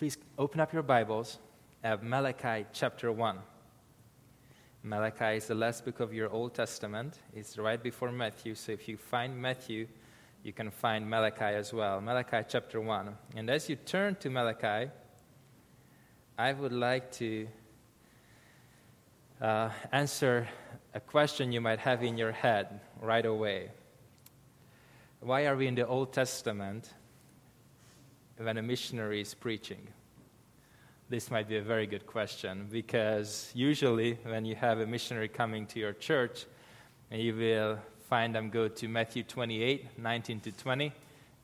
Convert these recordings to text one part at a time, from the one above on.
please open up your Bibles at Malachi chapter 1. Malachi is the last book of your Old Testament. It's right before Matthew, so if you find Matthew, you can find Malachi as well. Malachi chapter 1. And as you turn to Malachi, I would like to uh, answer a question you might have in your head right away. Why are we in the Old Testament when a missionary is preaching? This might be a very good question because usually when you have a missionary coming to your church, you will find them go to Matthew 28 19 to 20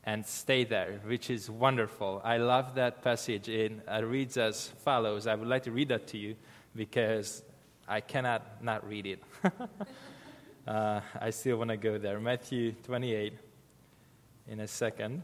and stay there, which is wonderful. I love that passage. It reads as follows. I would like to read that to you because I cannot not read it. uh, I still want to go there. Matthew 28 in a second.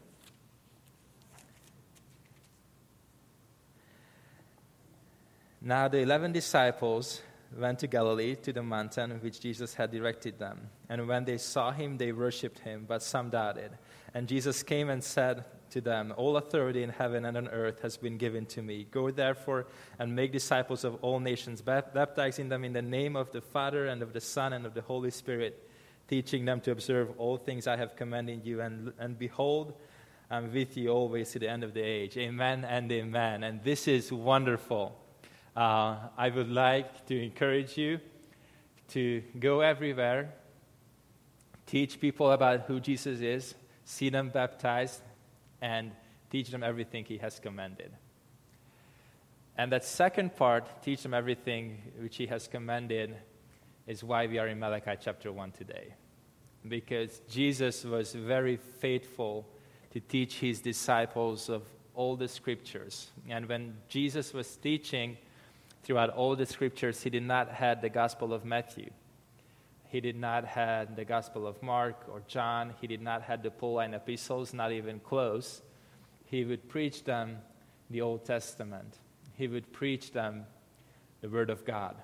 Now the eleven disciples went to Galilee to the mountain which Jesus had directed them. And when they saw him, they worshipped him, but some doubted. And Jesus came and said to them, All authority in heaven and on earth has been given to me. Go therefore and make disciples of all nations, baptizing them in the name of the Father and of the Son and of the Holy Spirit, teaching them to observe all things I have commanded you. And, and behold, I'm with you always to the end of the age. Amen and amen. And this is wonderful. Uh, I would like to encourage you to go everywhere, teach people about who Jesus is, see them baptized, and teach them everything he has commanded. And that second part, teach them everything which he has commanded, is why we are in Malachi chapter 1 today. Because Jesus was very faithful to teach his disciples of all the scriptures. And when Jesus was teaching, throughout all the scriptures, he did not have the Gospel of Matthew. He did not have the Gospel of Mark or John. He did not have the Pauline epistles, not even close. He would preach them the Old Testament. He would preach them the Word of God.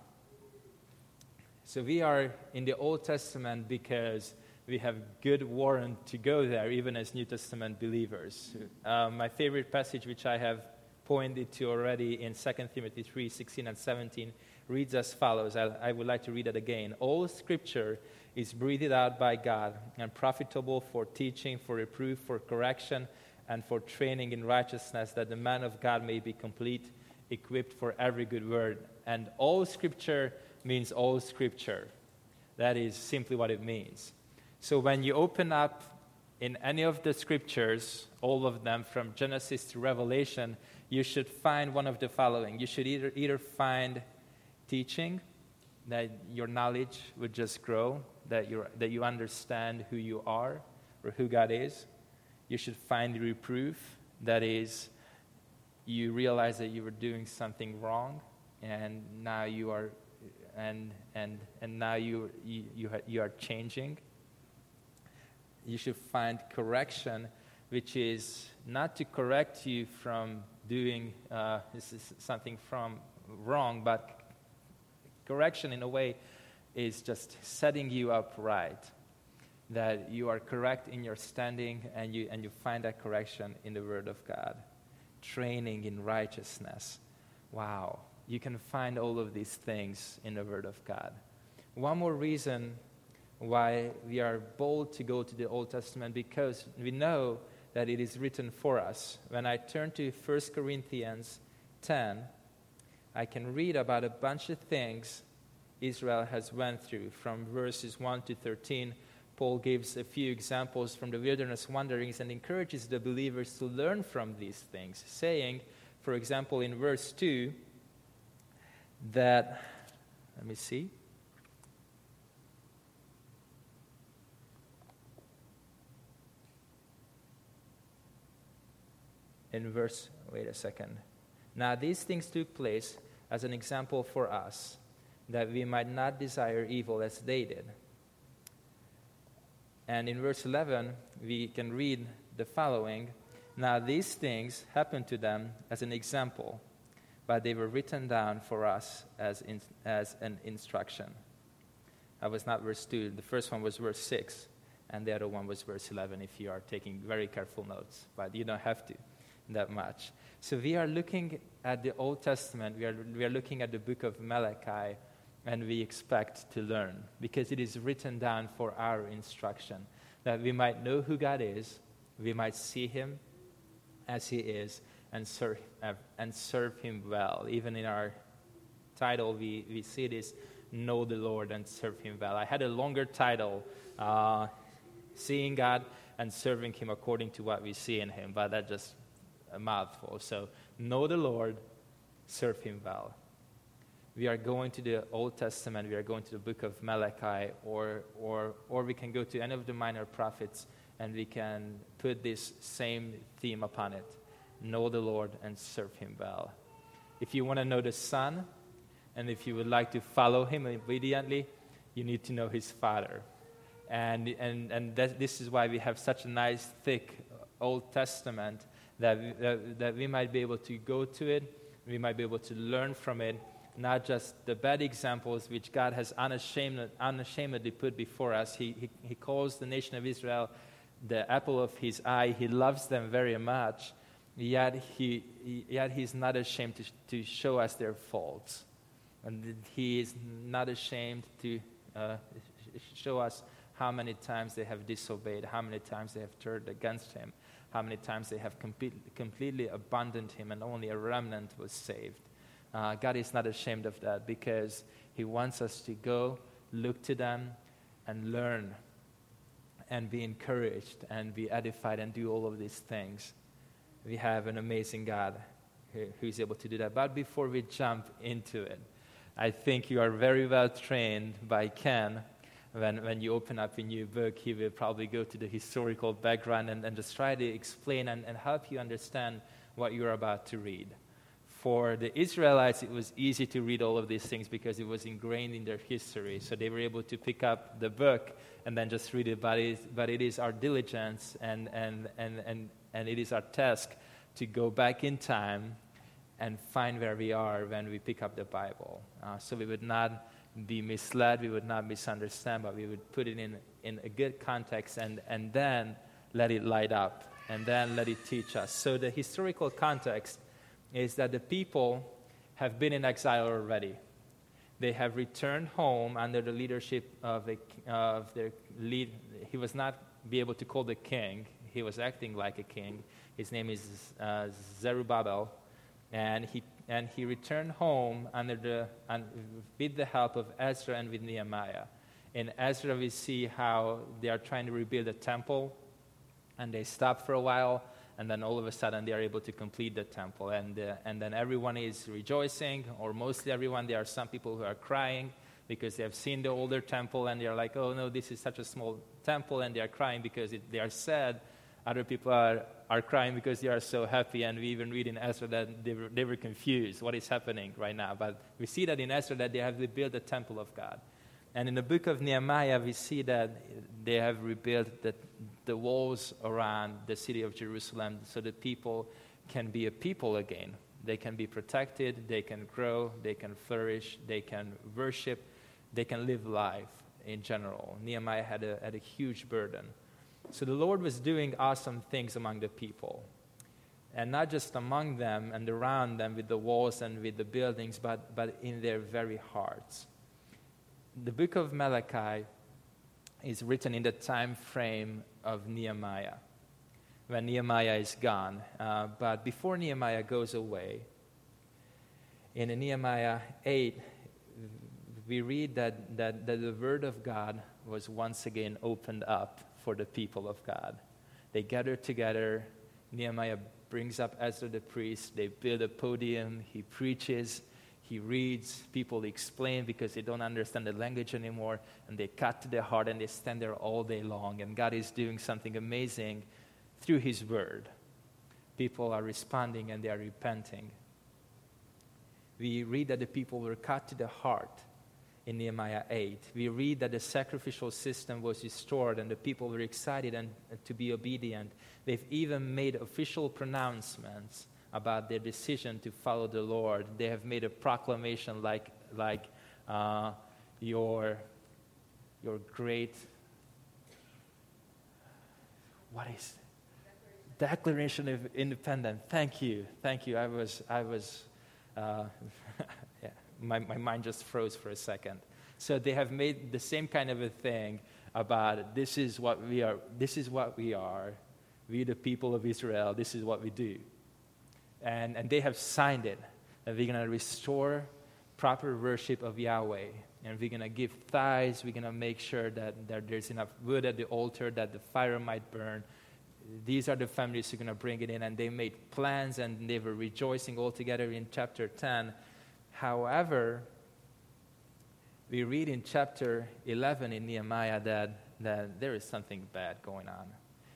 So we are in the Old Testament because we have good warrant to go there, even as New Testament believers. Uh, my favorite passage, which I have pointed to already in 2 Timothy 3 16 and 17 reads as follows. I, I would like to read it again. All scripture is breathed out by God and profitable for teaching, for reproof, for correction, and for training in righteousness, that the man of God may be complete, equipped for every good word. And all scripture means all scripture. That is simply what it means. So when you open up in any of the scriptures, all of them from Genesis to Revelation, you should find one of the following. You should either, either find teaching, that your knowledge would just grow, that, you that you understand who you are or who God is. You should find reproof, that is, you realize that you were doing something wrong, and now you are, and, and, and now you, you, you, you are changing. You should find correction, which is not to correct you from doing uh, this is something from wrong, but correction in a way is just setting you up right. That you are correct in your standing and you, and you find that correction in the Word of God. Training in righteousness. Wow. You can find all of these things in the Word of God. One more reason why we are bold to go to the Old Testament because we know that it is written for us. When I turn to 1 Corinthians 10, I can read about a bunch of things Israel has went through from verses 1 to 13. Paul gives a few examples from the wilderness wanderings and encourages the believers to learn from these things, saying, for example, in verse 2, that, let me see, in verse, wait a second. Now, these things took place as an example for us, that we might not desire evil as they did. And in verse 11, we can read the following Now, these things happened to them as an example, but they were written down for us as, in, as an instruction. That was not verse 2. The first one was verse 6, and the other one was verse 11 if you are taking very careful notes, but you don't have to that much. So we are looking at the Old Testament, we are, we are looking at the book of Malachi, and we expect to learn because it is written down for our instruction that we might know who God is, we might see Him as He is, and serve, uh, and serve Him well. Even in our title, we, we see this Know the Lord and Serve Him Well. I had a longer title, uh, Seeing God and Serving Him According to What We See in Him, but that just a mouthful. So, know the Lord, serve Him well. We are going to the Old Testament, we are going to the book of Malachi, or, or, or we can go to any of the minor prophets and we can put this same theme upon it know the Lord and serve Him well. If you want to know the Son, and if you would like to follow Him obediently, you need to know His Father. And, and, and that, this is why we have such a nice, thick Old Testament that we, that, that we might be able to go to it, we might be able to learn from it, not just the bad examples which God has unashamed, unashamedly put before us. He, he, he calls the nation of Israel the apple of his eye. He loves them very much, yet, he, yet he's not ashamed to, to show us their faults. And he is not ashamed to uh, show us how many times they have disobeyed, how many times they have turned against him, how many times they have complete, completely abandoned him and only a remnant was saved. Uh, God is not ashamed of that because he wants us to go, look to them, and learn and be encouraged and be edified and do all of these things. We have an amazing God who is able to do that. But before we jump into it, I think you are very well trained by Ken when, when you open up a new book, he will probably go to the historical background and, and just try to explain and, and help you understand what you're about to read. For the Israelites, it was easy to read all of these things because it was ingrained in their history. So they were able to pick up the book and then just read it. But it is, but it is our diligence and, and, and, and, and it is our task to go back in time and find where we are when we pick up the Bible. Uh, so we would not be misled, we would not misunderstand, but we would put it in, in a good context and, and then let it light up and then let it teach us. So the historical context is that the people have been in exile already. They have returned home under the leadership of, the, of their lead. He was not be able to call the king. He was acting like a king. His name is uh, Zerubbabel, and he and he returned home under the, and with the help of Ezra and with Nehemiah. In Ezra, we see how they are trying to rebuild a temple, and they stop for a while, and then all of a sudden they are able to complete the temple. And, uh, and then everyone is rejoicing, or mostly everyone. There are some people who are crying because they have seen the older temple, and they are like, oh no, this is such a small temple, and they are crying because it, they are sad. Other people are are crying because they are so happy. And we even read in Ezra that they were, they were confused what is happening right now. But we see that in Ezra that they have rebuilt the temple of God. And in the book of Nehemiah, we see that they have rebuilt the, the walls around the city of Jerusalem so that people can be a people again. They can be protected, they can grow, they can flourish, they can worship, they can live life in general. Nehemiah had a, had a huge burden. So the Lord was doing awesome things among the people. And not just among them and around them with the walls and with the buildings, but, but in their very hearts. The book of Malachi is written in the time frame of Nehemiah, when Nehemiah is gone. Uh, but before Nehemiah goes away, in Nehemiah 8, we read that, that, that the word of God was once again opened up for the people of God. They gather together. Nehemiah brings up Ezra the priest. They build a podium. He preaches. He reads. People explain because they don't understand the language anymore. And they cut to their heart and they stand there all day long. And God is doing something amazing through His word. People are responding and they are repenting. We read that the people were cut to the heart in Nehemiah 8. We read that the sacrificial system was restored and the people were excited and uh, to be obedient. They've even made official pronouncements about their decision to follow the Lord. They have made a proclamation like, like uh, your, your great, what is Declaration of Independence. Thank you. Thank you. I was, I was, uh, my, my mind just froze for a second. So they have made the same kind of a thing about this is what we are, this is what we are. We, the people of Israel, this is what we do. And, and they have signed it that we're going to restore proper worship of Yahweh. And we're going to give tithes. We're going to make sure that, that there's enough wood at the altar, that the fire might burn. These are the families who are going to bring it in. And they made plans and they were rejoicing all together in chapter 10. However, we read in chapter 11 in Nehemiah that, that there is something bad going on.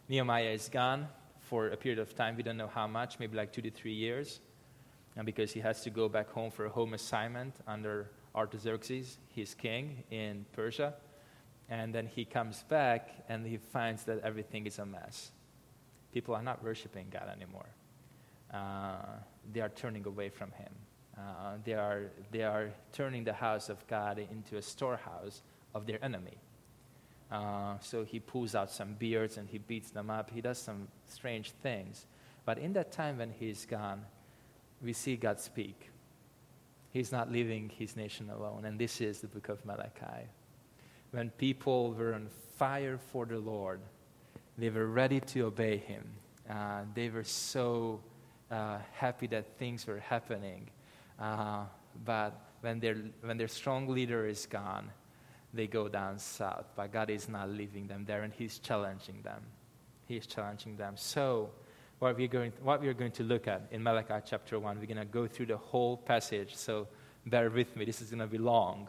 Nehemiah is gone for a period of time. We don't know how much, maybe like two to three years. And because he has to go back home for a home assignment under Artaxerxes, his king in Persia. And then he comes back and he finds that everything is a mess. People are not worshiping God anymore. Uh, they are turning away from him. Uh, they, are, they are turning the house of God into a storehouse of their enemy. Uh, so he pulls out some beards and he beats them up. He does some strange things. But in that time when he's gone, we see God speak. He's not leaving his nation alone. And this is the book of Malachi. When people were on fire for the Lord, they were ready to obey him. Uh, they were so uh, happy that things were happening. Uh, but when, their, when their strong leader is gone, they go down south. But God is not leaving them there, and He's challenging them. He's challenging them. So, what we're going, what we're going to look at in Malachi chapter 1, we're going to go through the whole passage. So, bear with me. This is going to be long.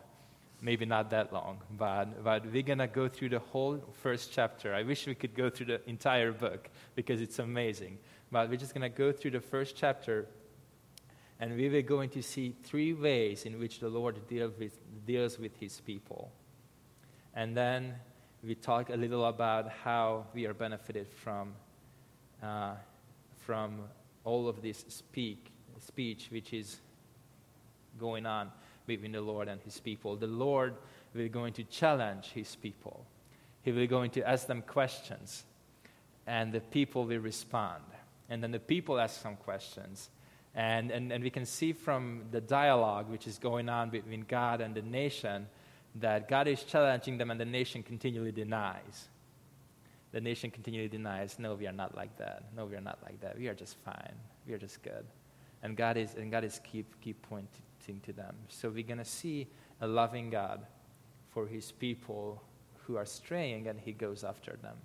Maybe not that long, but, but we're going to go through the whole first chapter. I wish we could go through the entire book because it's amazing. But we're just going to go through the first chapter and we were going to see three ways in which the Lord deal with, deals with his people. And then we talk a little about how we are benefited from, uh, from all of this speak, speech which is going on between the Lord and his people. The Lord will going to challenge his people. He will going to ask them questions, and the people will respond. And then the people ask some questions, and, and, and we can see from the dialogue which is going on between God and the nation that God is challenging them and the nation continually denies. The nation continually denies, no, we are not like that. No, we are not like that. We are just fine. We are just good. And God is, and God is keep, keep pointing to them. So we're going to see a loving God for his people who are straying and he goes after them.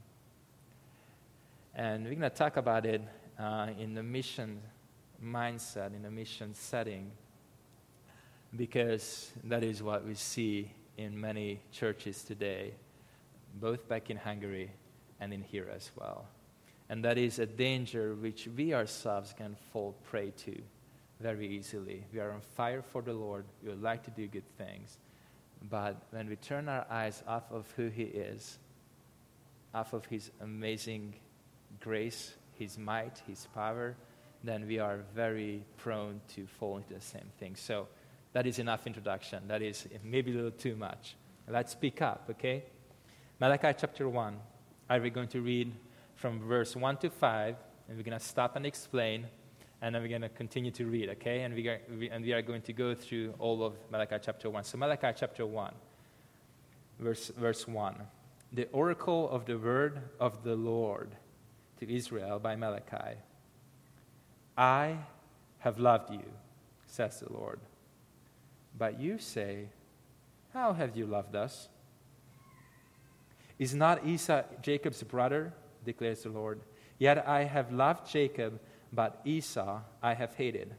And we're going to talk about it uh, in the mission mindset, in a mission setting, because that is what we see in many churches today, both back in Hungary and in here as well. And that is a danger which we ourselves can fall prey to very easily. We are on fire for the Lord, we would like to do good things. But when we turn our eyes off of who He is, off of His amazing grace, His might, His power, then we are very prone to fall into the same thing. So that is enough introduction. That is maybe a little too much. Let's pick up, okay? Malachi chapter 1. Are we going to read from verse 1 to 5, and we're going to stop and explain, and then we're going to continue to read, okay? And we, are, we, and we are going to go through all of Malachi chapter 1. So, Malachi chapter 1, verse, verse 1. The oracle of the word of the Lord to Israel by Malachi. I have loved you, says the Lord. But you say, How have you loved us? Is not Esau Jacob's brother? declares the Lord. Yet I have loved Jacob, but Esau I have hated.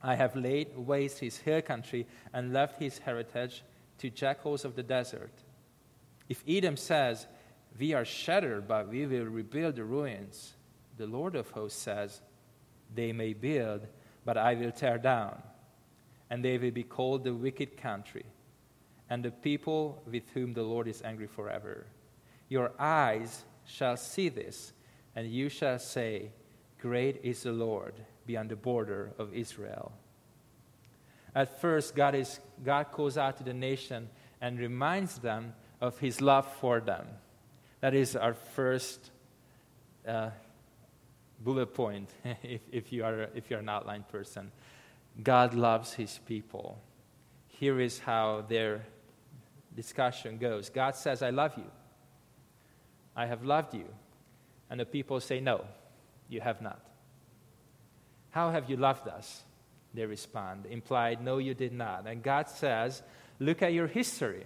I have laid waste his hill country and left his heritage to jackals of the desert. If Edom says, We are shattered, but we will rebuild the ruins, the Lord of hosts says, they may build, but I will tear down. And they will be called the wicked country, and the people with whom the Lord is angry forever. Your eyes shall see this, and you shall say, Great is the Lord beyond the border of Israel. At first, God, is, God calls out to the nation and reminds them of his love for them. That is our first uh, bullet point if, if, you are, if you're an outline person. God loves his people. Here is how their discussion goes God says, I love you. I have loved you. And the people say, No, you have not. How have you loved us? They respond, implied, No, you did not. And God says, Look at your history.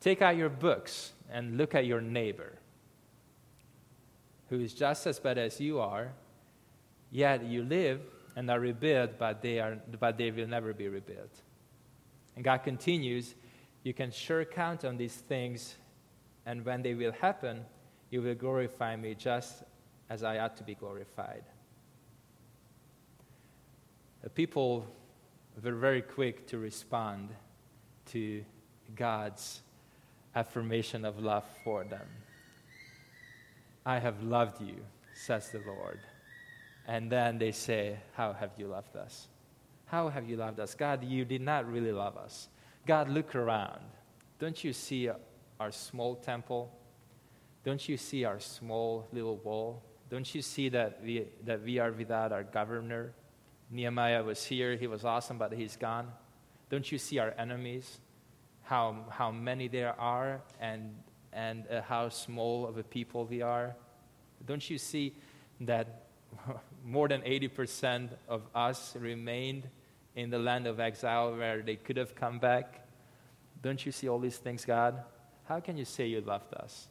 Take out your books and look at your neighbor, who is just as bad as you are, yet you live and are rebuilt, but they, are, but they will never be rebuilt. And God continues, You can sure count on these things, and when they will happen, you will glorify me just as I ought to be glorified. The people were very quick to respond to God's affirmation of love for them. I have loved you, says the Lord. And then they say, How have you loved us? How have you loved us? God, you did not really love us. God, look around. Don't you see our small temple? Don't you see our small little wall? Don't you see that we, that we are without our governor? Nehemiah was here, he was awesome, but he's gone. Don't you see our enemies? How, how many there are and, and uh, how small of a people we are? Don't you see that more than 80% of us remained in the land of exile where they could have come back? Don't you see all these things, God? How can you say you loved us?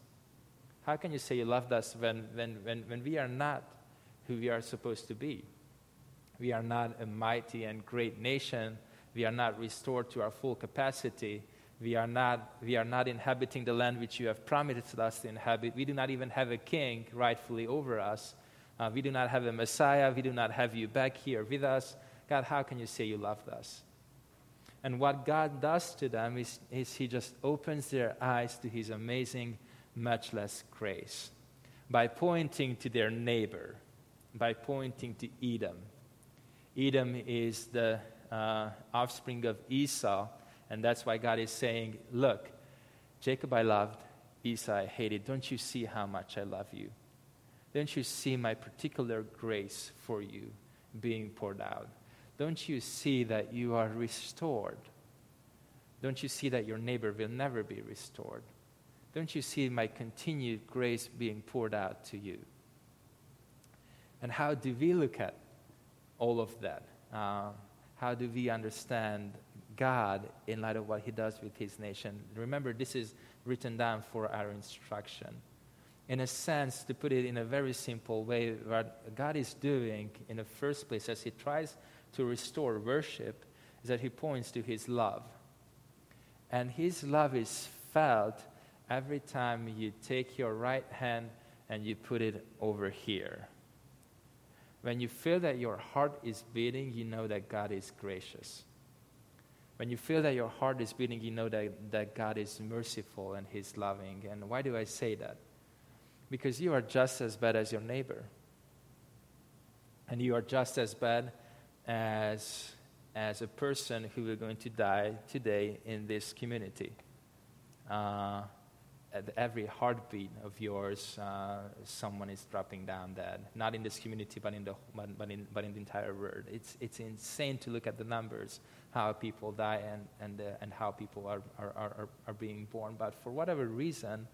How can you say you loved us when, when, when, when we are not who we are supposed to be? We are not a mighty and great nation. We are not restored to our full capacity. We are not, we are not inhabiting the land which you have promised us to inhabit. We do not even have a king rightfully over us. Uh, we do not have a Messiah. We do not have you back here with us. God, how can you say you loved us? And what God does to them is, is He just opens their eyes to His amazing, matchless grace by pointing to their neighbor, by pointing to Edom. Edom is the uh, offspring of Esau, and that's why God is saying, Look, Jacob I loved, Esau I hated. Don't you see how much I love you? Don't you see my particular grace for you being poured out? Don't you see that you are restored? Don't you see that your neighbor will never be restored? Don't you see my continued grace being poured out to you? And how do we look at all of that? Uh, how do we understand God in light of what He does with His nation? Remember, this is written down for our instruction in a sense, to put it in a very simple way, what God is doing in the first place as He tries to restore worship is that He points to His love. And His love is felt every time you take your right hand and you put it over here. When you feel that your heart is beating, you know that God is gracious. When you feel that your heart is beating, you know that, that God is merciful and He's loving. And why do I say that? because you are just as bad as your neighbor. And you are just as bad as, as a person who is going to die today in this community. Uh, at every heartbeat of yours, uh, someone is dropping down dead. Not in this community, but in the, but, but, in, but in the entire world. It's, it's insane to look at the numbers, how people die and, and, uh, and how people are, are, are, are being born. But for whatever reason,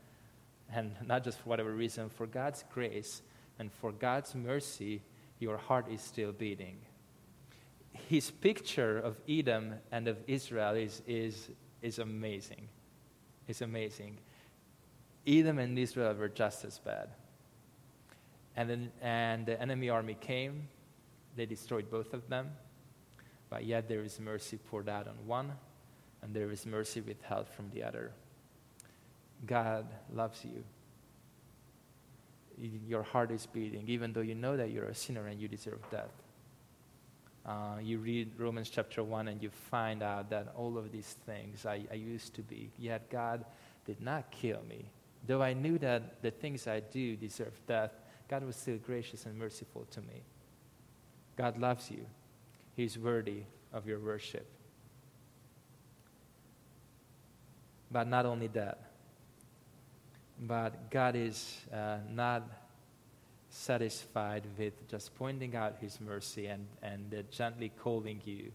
and not just for whatever reason, for God's grace and for God's mercy, your heart is still beating. His picture of Edom and of Israel is, is, is amazing. It's amazing. Edom and Israel were just as bad. And, then, and the enemy army came, they destroyed both of them, but yet there is mercy poured out on one, and there is mercy withheld from the other. God loves you. Your heart is beating, even though you know that you're a sinner and you deserve death. Uh, you read Romans chapter 1 and you find out that all of these things I, I used to be, yet God did not kill me. Though I knew that the things I do deserve death, God was still gracious and merciful to me. God loves you, He's worthy of your worship. But not only that, but God is uh, not satisfied with just pointing out His mercy and, and uh, gently calling you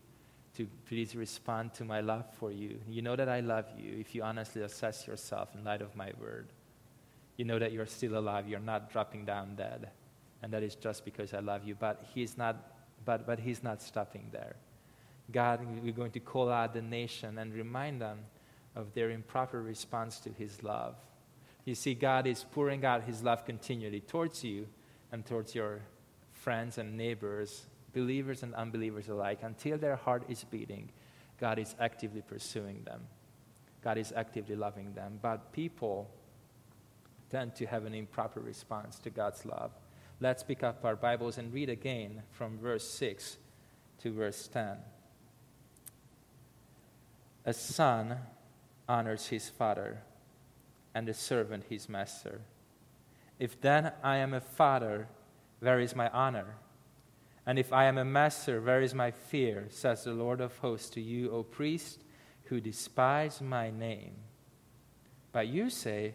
to please respond to my love for you. You know that I love you if you honestly assess yourself in light of my word. You know that you're still alive, you're not dropping down dead. And that is just because I love you. But He's not, but, but he's not stopping there. God, we're going to call out the nation and remind them of their improper response to His love. You see, God is pouring out His love continually towards you and towards your friends and neighbors, believers and unbelievers alike, until their heart is beating. God is actively pursuing them. God is actively loving them. But people tend to have an improper response to God's love. Let's pick up our Bibles and read again from verse 6 to verse 10. A son honors his father, and a servant his master. If then I am a father, where is my honor? And if I am a master, where is my fear? Says the Lord of hosts to you, O priest, who despise my name. But you say,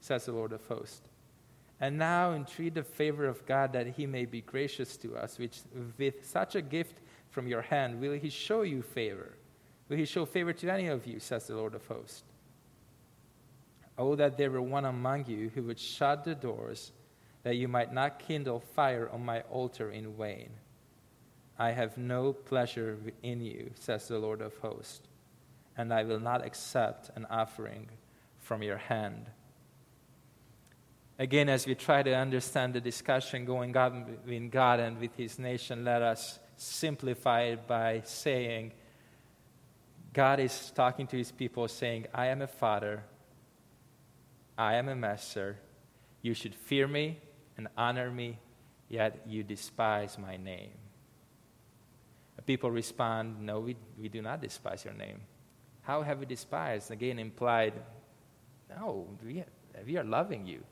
Says the Lord of hosts. And now entreat the favor of God that he may be gracious to us, which with such a gift from your hand will he show you favor. Will he show favor to any of you, says the Lord of hosts? Oh, that there were one among you who would shut the doors, that you might not kindle fire on my altar in vain. I have no pleasure in you, says the Lord of hosts, and I will not accept an offering from your hand. Again, as we try to understand the discussion going on between God and with his nation, let us simplify it by saying, God is talking to his people saying, I am a father, I am a master. You should fear me and honor me, yet you despise my name. People respond, No, we, we do not despise your name. How have we despised? Again, implied, No, we, we are loving you.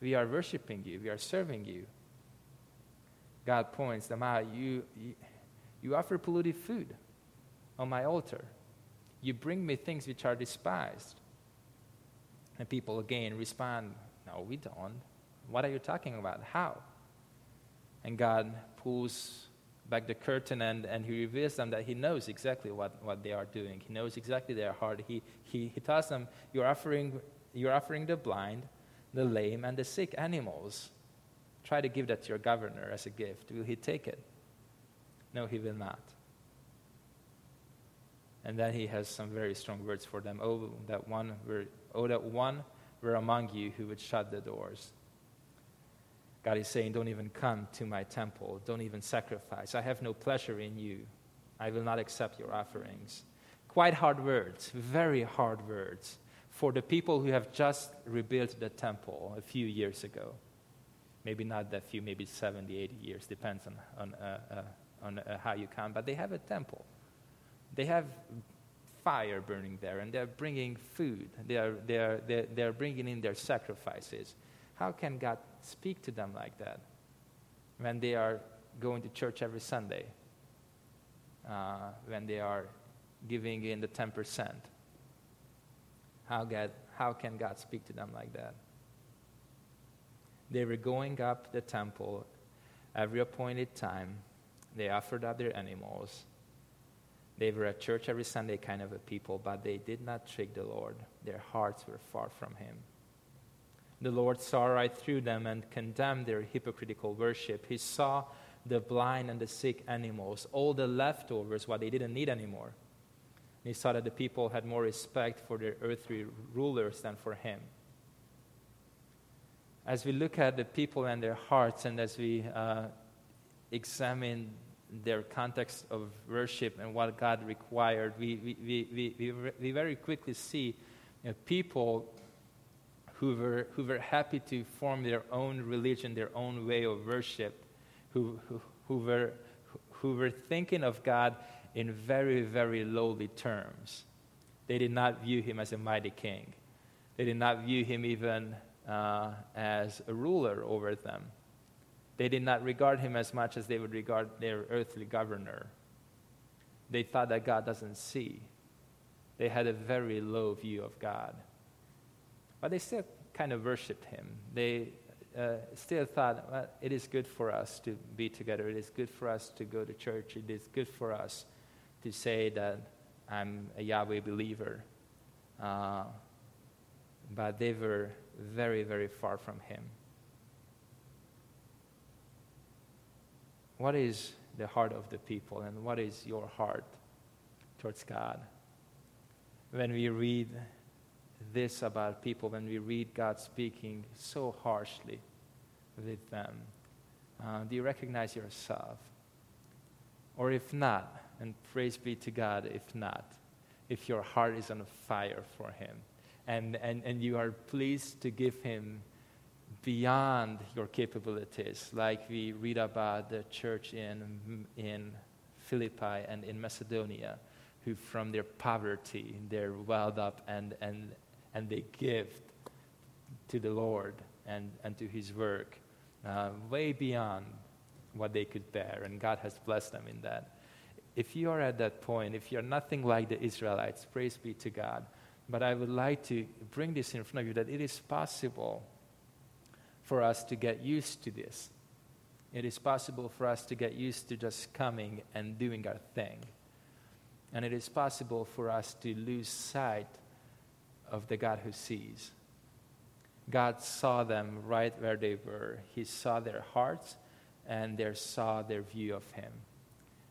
We are worshiping you. We are serving you. God points them out. You, you, you offer polluted food on my altar. You bring me things which are despised. And people again respond, No, we don't. What are you talking about? How? And God pulls back the curtain and, and he reveals them that he knows exactly what, what they are doing. He knows exactly their heart. He, he, he tells them, you're offering, you're offering the blind, the lame, and the sick animals. Try to give that to your governor as a gift. Will he take it? No, he will not. And then he has some very strong words for them. Oh, that one were, oh, that one were among you who would shut the doors. God is saying, Don't even come to my temple. Don't even sacrifice. I have no pleasure in you. I will not accept your offerings. Quite hard words, very hard words for the people who have just rebuilt the temple a few years ago. Maybe not that few, maybe 70, 80 years, depends on, on, uh, uh, on uh, how you count, but they have a temple. They have fire burning there, and they're bringing food. They are, they are, they're, they're bringing in their sacrifices. How can God speak to them like that when they are going to church every Sunday? Uh, when they are giving in the 10%? How, God, how can God speak to them like that? They were going up the temple every appointed time. They offered up their animals they were at church every Sunday kind of a people, but they did not trick the Lord. Their hearts were far from Him. The Lord saw right through them and condemned their hypocritical worship. He saw the blind and the sick animals, all the leftovers, what they didn't need anymore. He saw that the people had more respect for their earthly rulers than for Him. As we look at the people and their hearts, and as we uh, examine their context of worship and what God required, we, we, we, we, we very quickly see you know, people who were, who were happy to form their own religion, their own way of worship, who, who, who, were, who were thinking of God in very, very lowly terms. They did not view him as a mighty king. They did not view him even uh, as a ruler over them. They did not regard him as much as they would regard their earthly governor. They thought that God doesn't see. They had a very low view of God. But they still kind of worshiped him. They uh, still thought, well, it is good for us to be together. It is good for us to go to church. It is good for us to say that I'm a Yahweh believer. Uh, but they were very, very far from him. What is the heart of the people, and what is your heart towards God? When we read this about people, when we read God speaking so harshly with them, uh, do you recognize yourself? Or if not, and praise be to God, if not, if your heart is on fire for Him, and, and, and you are pleased to give Him beyond your capabilities, like we read about the church in, in Philippi and in Macedonia, who from their poverty, they're welled up and, and, and they give to the Lord and, and to His work uh, way beyond what they could bear, and God has blessed them in that. If you are at that point, if you're nothing like the Israelites, praise be to God. But I would like to bring this in front of you that it is possible for us to get used to this. It is possible for us to get used to just coming and doing our thing. And it is possible for us to lose sight of the God who sees. God saw them right where they were. He saw their hearts and they saw their view of Him.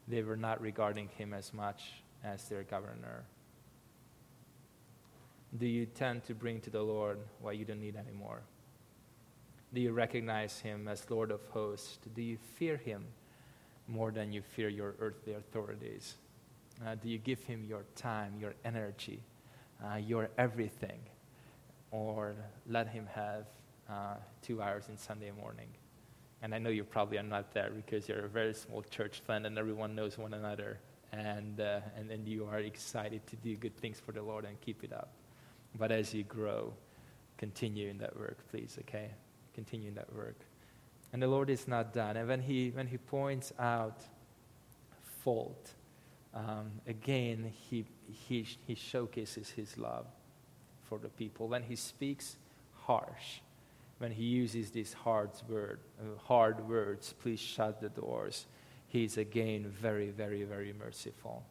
They were not regarding Him as much as their governor. Do you tend to bring to the Lord what you don't need anymore? Do you recognize Him as Lord of hosts? Do you fear Him more than you fear your earthly authorities? Uh, do you give Him your time, your energy, uh, your everything? Or let Him have uh, two hours in Sunday morning? And I know you probably are not there because you're a very small church plant and everyone knows one another. And, uh, and, and you are excited to do good things for the Lord and keep it up. But as you grow, continue in that work, please, okay? Continue in that work. And the Lord is not done. And when He, when he points out fault, um, again, he, he, he showcases His love for the people. When He speaks harsh, when He uses these hard, word, uh, hard words, please shut the doors, He's again very, very, very merciful.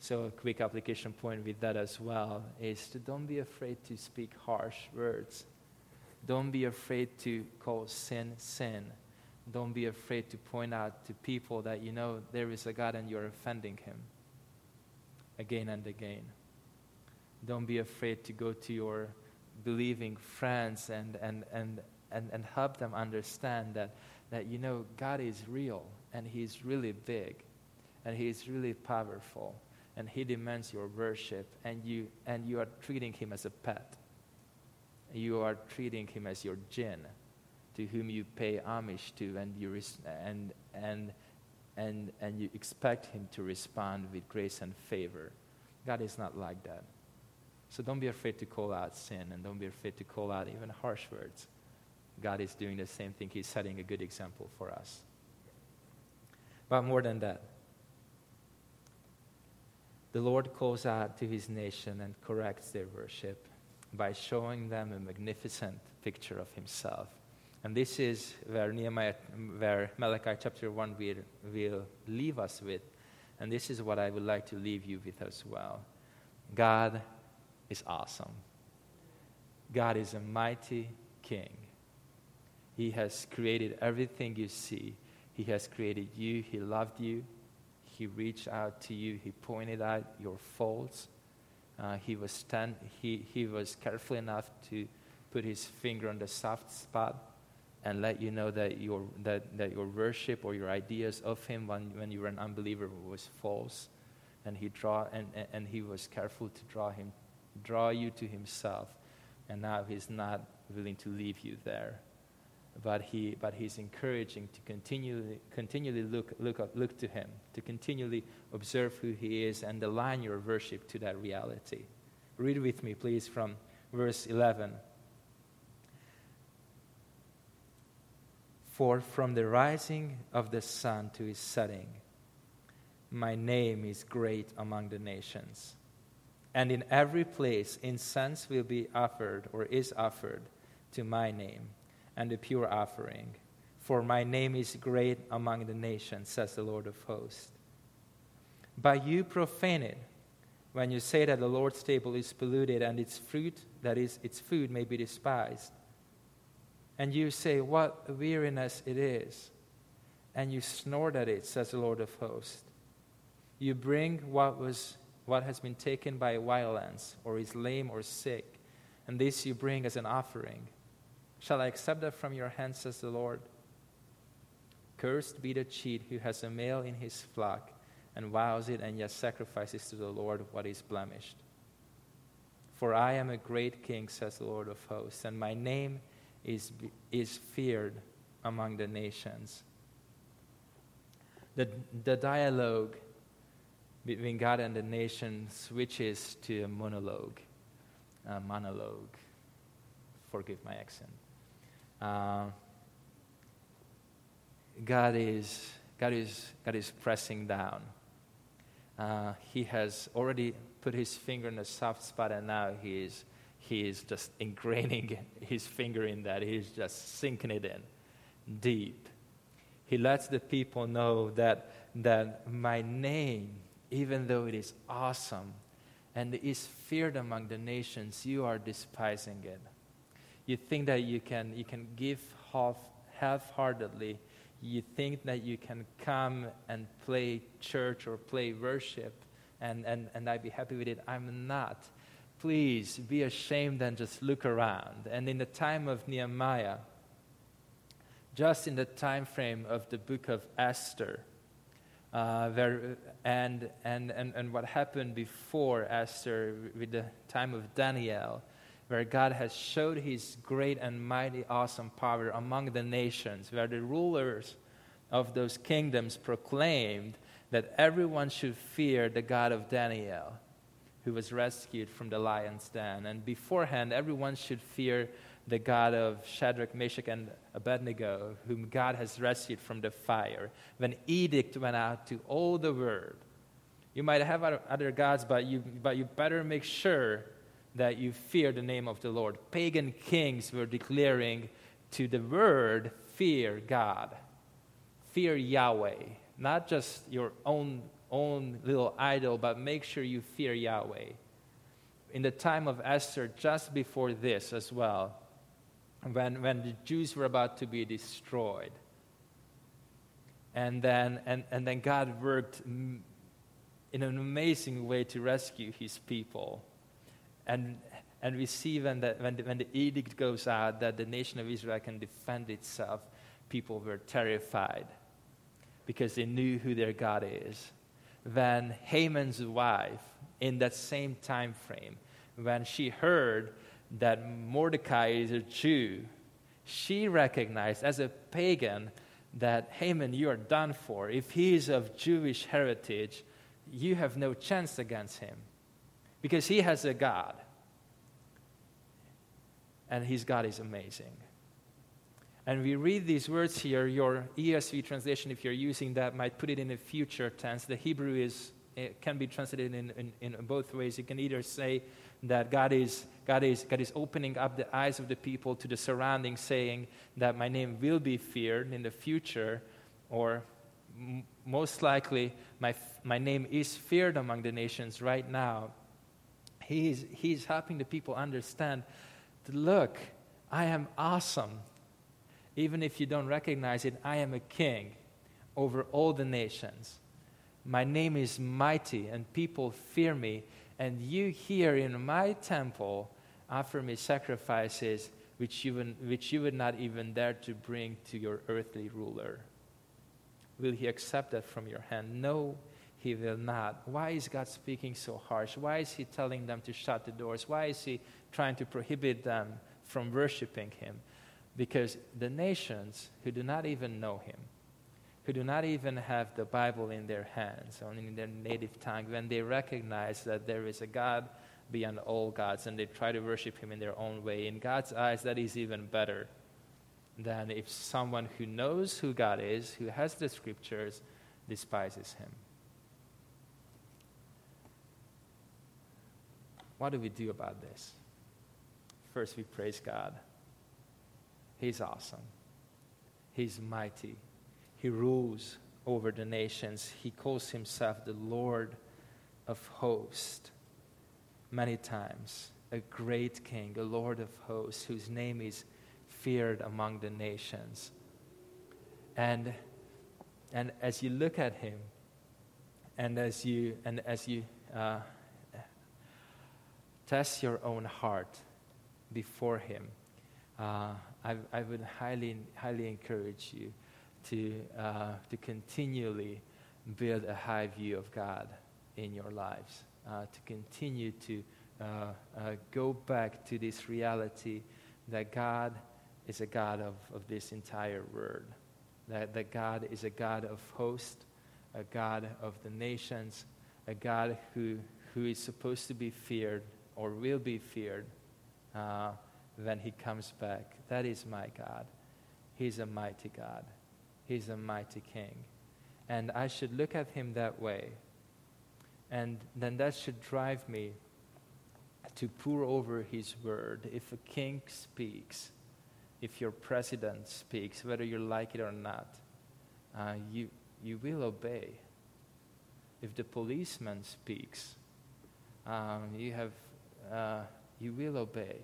So, a quick application point with that as well is to don't be afraid to speak harsh words. Don't be afraid to call sin sin. Don't be afraid to point out to people that you know there is a God and you're offending him again and again. Don't be afraid to go to your believing friends and, and, and, and, and help them understand that, that you know God is real and He's really big and He is really powerful and he demands your worship and you and you are treating him as a pet. You are treating him as your jinn to whom you pay homage to and you res- and and and and you expect him to respond with grace and favor. God is not like that so don't be afraid to call out sin and don't be afraid to call out even harsh words god is doing the same thing he's setting a good example for us but more than that the Lord calls out to his nation and corrects their worship by showing them a magnificent picture of himself. And this is where Nehemiah, where Malachi chapter 1 will, will leave us with. And this is what I would like to leave you with as well. God is awesome. God is a mighty king. He has created everything you see. He has created you. He loved you. He reached out to you. He pointed out your faults. Uh, he, was stand, he, he was careful enough to put his finger on the soft spot and let you know that your, that, that your worship or your ideas of him when, when you were an unbeliever was false. And he, draw, and, and he was careful to draw, him, draw you to himself And now he's not willing to leave you there. But, he, but he's encouraging to continually, continually look, look, up, look to him, to continually observe who he is and align your worship to that reality. Read with me, please, from verse 11. For from the rising of the sun to his setting, my name is great among the nations. And in every place, incense will be offered or is offered to my name, and a pure offering. For my name is great among the nations, says the Lord of hosts. But you profane it when you say that the Lord's table is polluted and its fruit, that is, its food, may be despised. And you say, What weariness it is. And you snort at it, says the Lord of hosts. You bring what, was, what has been taken by violence, or is lame or sick, and this you bring as an offering. Shall I accept that from your hands, says the Lord? Cursed be the cheat who has a male in his flock and vows it and yet sacrifices to the Lord what is blemished. For I am a great king, says the Lord of hosts, and my name is, is feared among the nations. The, the dialogue between God and the nation switches to a monologue. A monologue. Forgive my accent. Uh, God is God is God is pressing down. Uh, he has already put his finger in a soft spot, and now he is he is just ingraining his finger in that. He's just sinking it in deep. He lets the people know that that my name even though it is awesome and is feared among the nations, you are despising it. You think that you can, you can give half, half-heartedly. You think that you can come and play church or play worship and, and, and I'd be happy with it. I'm not. Please be ashamed and just look around. And in the time of Nehemiah, just in the time frame of the book of Esther, uh, and, and, and, and what happened before Esther with the time of Daniel, where God has showed his great and mighty, awesome power among the nations, where the rulers of those kingdoms proclaimed that everyone should fear the God of Daniel, who was rescued from the lion's den. And beforehand, everyone should fear the God of Shadrach, Meshach, and Abednego, whom God has rescued from the fire. When edict went out to all the world, you might have other gods, but you, but you better make sure that you fear the name of the Lord. Pagan kings were declaring to the world, fear God, fear Yahweh, not just your own, own little idol, but make sure you fear Yahweh. In the time of Esther, just before this as well, when, when the Jews were about to be destroyed. And then, and, and then God worked in an amazing way to rescue his people. And, and we see when the, when, the, when the edict goes out that the nation of Israel can defend itself, people were terrified because they knew who their God is. When Haman's wife, in that same time frame, when she heard that Mordecai is a Jew, she recognized as a pagan that Haman, you are done for. If he is of Jewish heritage, you have no chance against him because he has a God. And his God is amazing. And we read these words here. Your ESV translation, if you're using that, might put it in a future tense. The Hebrew is, it can be translated in, in, in both ways. You can either say, that God is, God, is, God is opening up the eyes of the people to the surroundings, saying that my name will be feared in the future, or m- most likely, my, my name is feared among the nations right now. He's, he's helping the people understand that, look, I am awesome. Even if you don't recognize it, I am a king over all the nations. My name is mighty, and people fear me and you here in my temple offer me sacrifices which you, would, which you would not even dare to bring to your earthly ruler. Will he accept that from your hand? No, he will not. Why is God speaking so harsh? Why is he telling them to shut the doors? Why is he trying to prohibit them from worshiping him? Because the nations who do not even know him, who do not even have the Bible in their hands or in their native tongue, when they recognize that there is a God beyond all gods and they try to worship him in their own way, in God's eyes, that is even better than if someone who knows who God is, who has the scriptures, despises him. What do we do about this? First, we praise God. He's awesome. He's mighty. He rules over the nations. He calls himself the Lord of hosts many times. A great king, a Lord of hosts, whose name is feared among the nations. And, and as you look at him, and as you, and as you uh, test your own heart before him, uh, I, I would highly, highly encourage you to, uh, to continually build a high view of God in your lives, uh, to continue to uh, uh, go back to this reality that God is a God of, of this entire world, that, that God is a God of hosts, a God of the nations, a God who, who is supposed to be feared or will be feared uh, when he comes back. That is my God. He's a mighty God. He's a mighty king. And I should look at him that way. And then that should drive me to pore over his word. If a king speaks, if your president speaks, whether you like it or not, uh, you, you will obey. If the policeman speaks, um, you, have, uh, you will obey.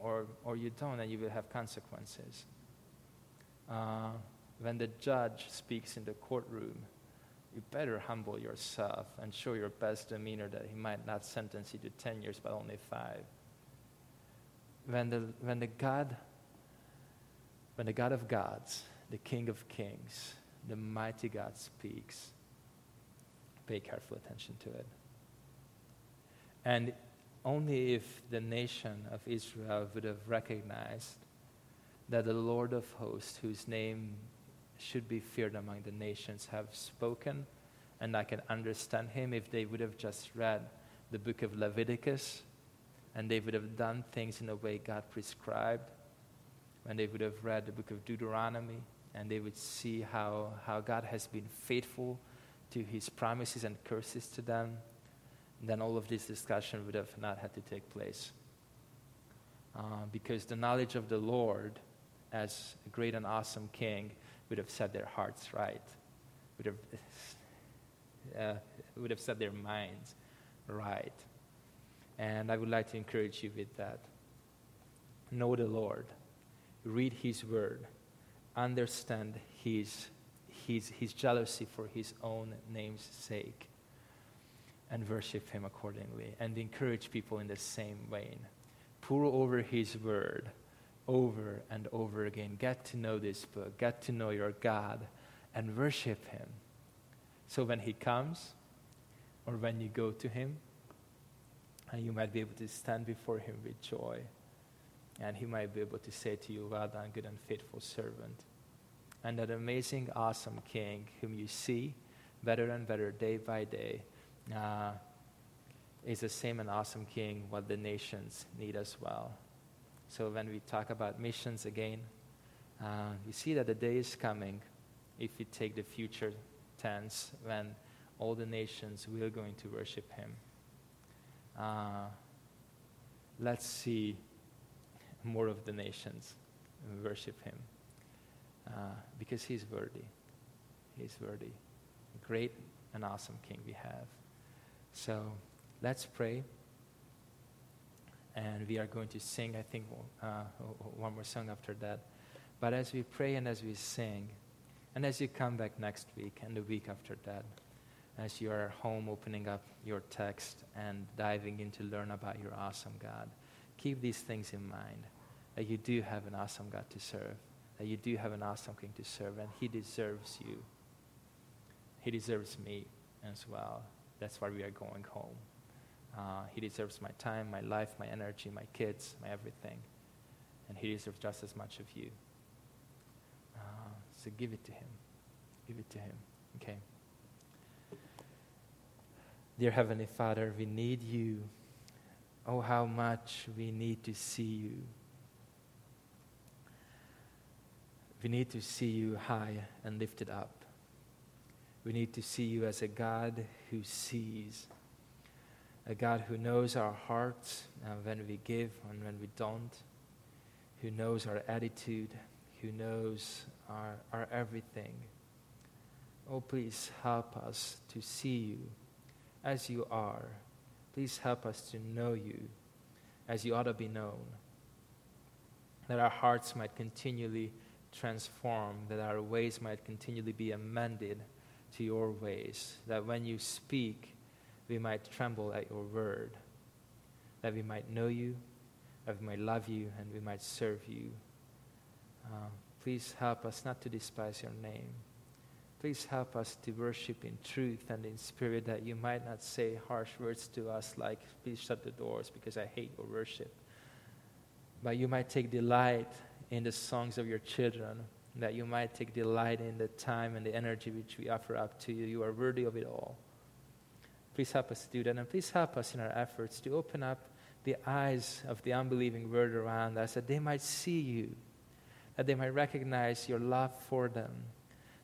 Or, or you don't, and you will have consequences uh, when the judge speaks in the courtroom, you better humble yourself and show your best demeanor that he might not sentence you to 10 years but only five. When the, when the God, when the God of gods, the King of kings, the mighty God speaks, pay careful attention to it. And only if the nation of Israel would have recognized that the Lord of hosts, whose name should be feared among the nations, have spoken, and I can understand him if they would have just read the book of Leviticus and they would have done things in a way God prescribed, and they would have read the book of Deuteronomy and they would see how, how God has been faithful to his promises and curses to them, then all of this discussion would have not had to take place. Uh, because the knowledge of the Lord as a great and awesome king, would have set their hearts right, would have, uh, would have set their minds right. And I would like to encourage you with that. Know the Lord, read His word, understand His, his, his jealousy for His own name's sake, and worship Him accordingly, and encourage people in the same vein. Pore over His word over and over again. Get to know this book, get to know your God, and worship Him. So when He comes, or when you go to Him, and you might be able to stand before Him with joy, and He might be able to say to you, Well done, good and faithful servant. And that amazing, awesome King whom you see better and better day by day. Uh, is the same and awesome King what the nations need as well. So when we talk about missions again, uh, you see that the day is coming, if we take the future tense, when all the nations will going to worship him. Uh, let's see more of the nations worship him uh, because he's worthy. He's worthy. Great and awesome King we have. So let's pray and we are going to sing, I think, uh, one more song after that. But as we pray and as we sing, and as you come back next week and the week after that, as you are home opening up your text and diving in to learn about your awesome God, keep these things in mind that you do have an awesome God to serve, that you do have an awesome King to serve, and He deserves you. He deserves me as well. That's why we are going home. Uh, he deserves my time, my life, my energy, my kids, my everything. And He deserves just as much of you. Uh, so give it to Him. Give it to Him. Okay. Dear Heavenly Father, we need you. Oh, how much we need to see you. We need to see you high and lifted up. We need to see you as a God who sees, a God who knows our hearts uh, when we give and when we don't, who knows our attitude, who knows our, our everything. Oh, please help us to see you as you are. Please help us to know you as you ought to be known. That our hearts might continually transform, that our ways might continually be amended to your ways, that when you speak, we might tremble at your word, that we might know you, that we might love you, and we might serve you. Uh, please help us not to despise your name. Please help us to worship in truth and in spirit, that you might not say harsh words to us like, please shut the doors because I hate your worship. But you might take delight in the songs of your children, that you might take delight in the time and the energy which we offer up to you. You are worthy of it all. Please help us do that, and please help us in our efforts to open up the eyes of the unbelieving world around us, that they might see you, that they might recognize your love for them,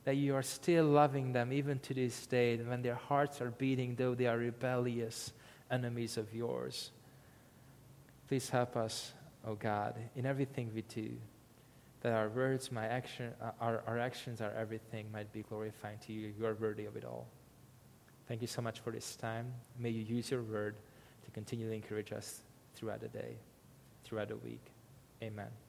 that you are still loving them even to this day, when their hearts are beating, though they are rebellious enemies of yours. Please help us, O oh God, in everything we do that our words, my action, uh, our, our actions, our everything might be glorifying to you. You are worthy of it all. Thank you so much for this time. May you use your word to continually encourage us throughout the day, throughout the week. Amen.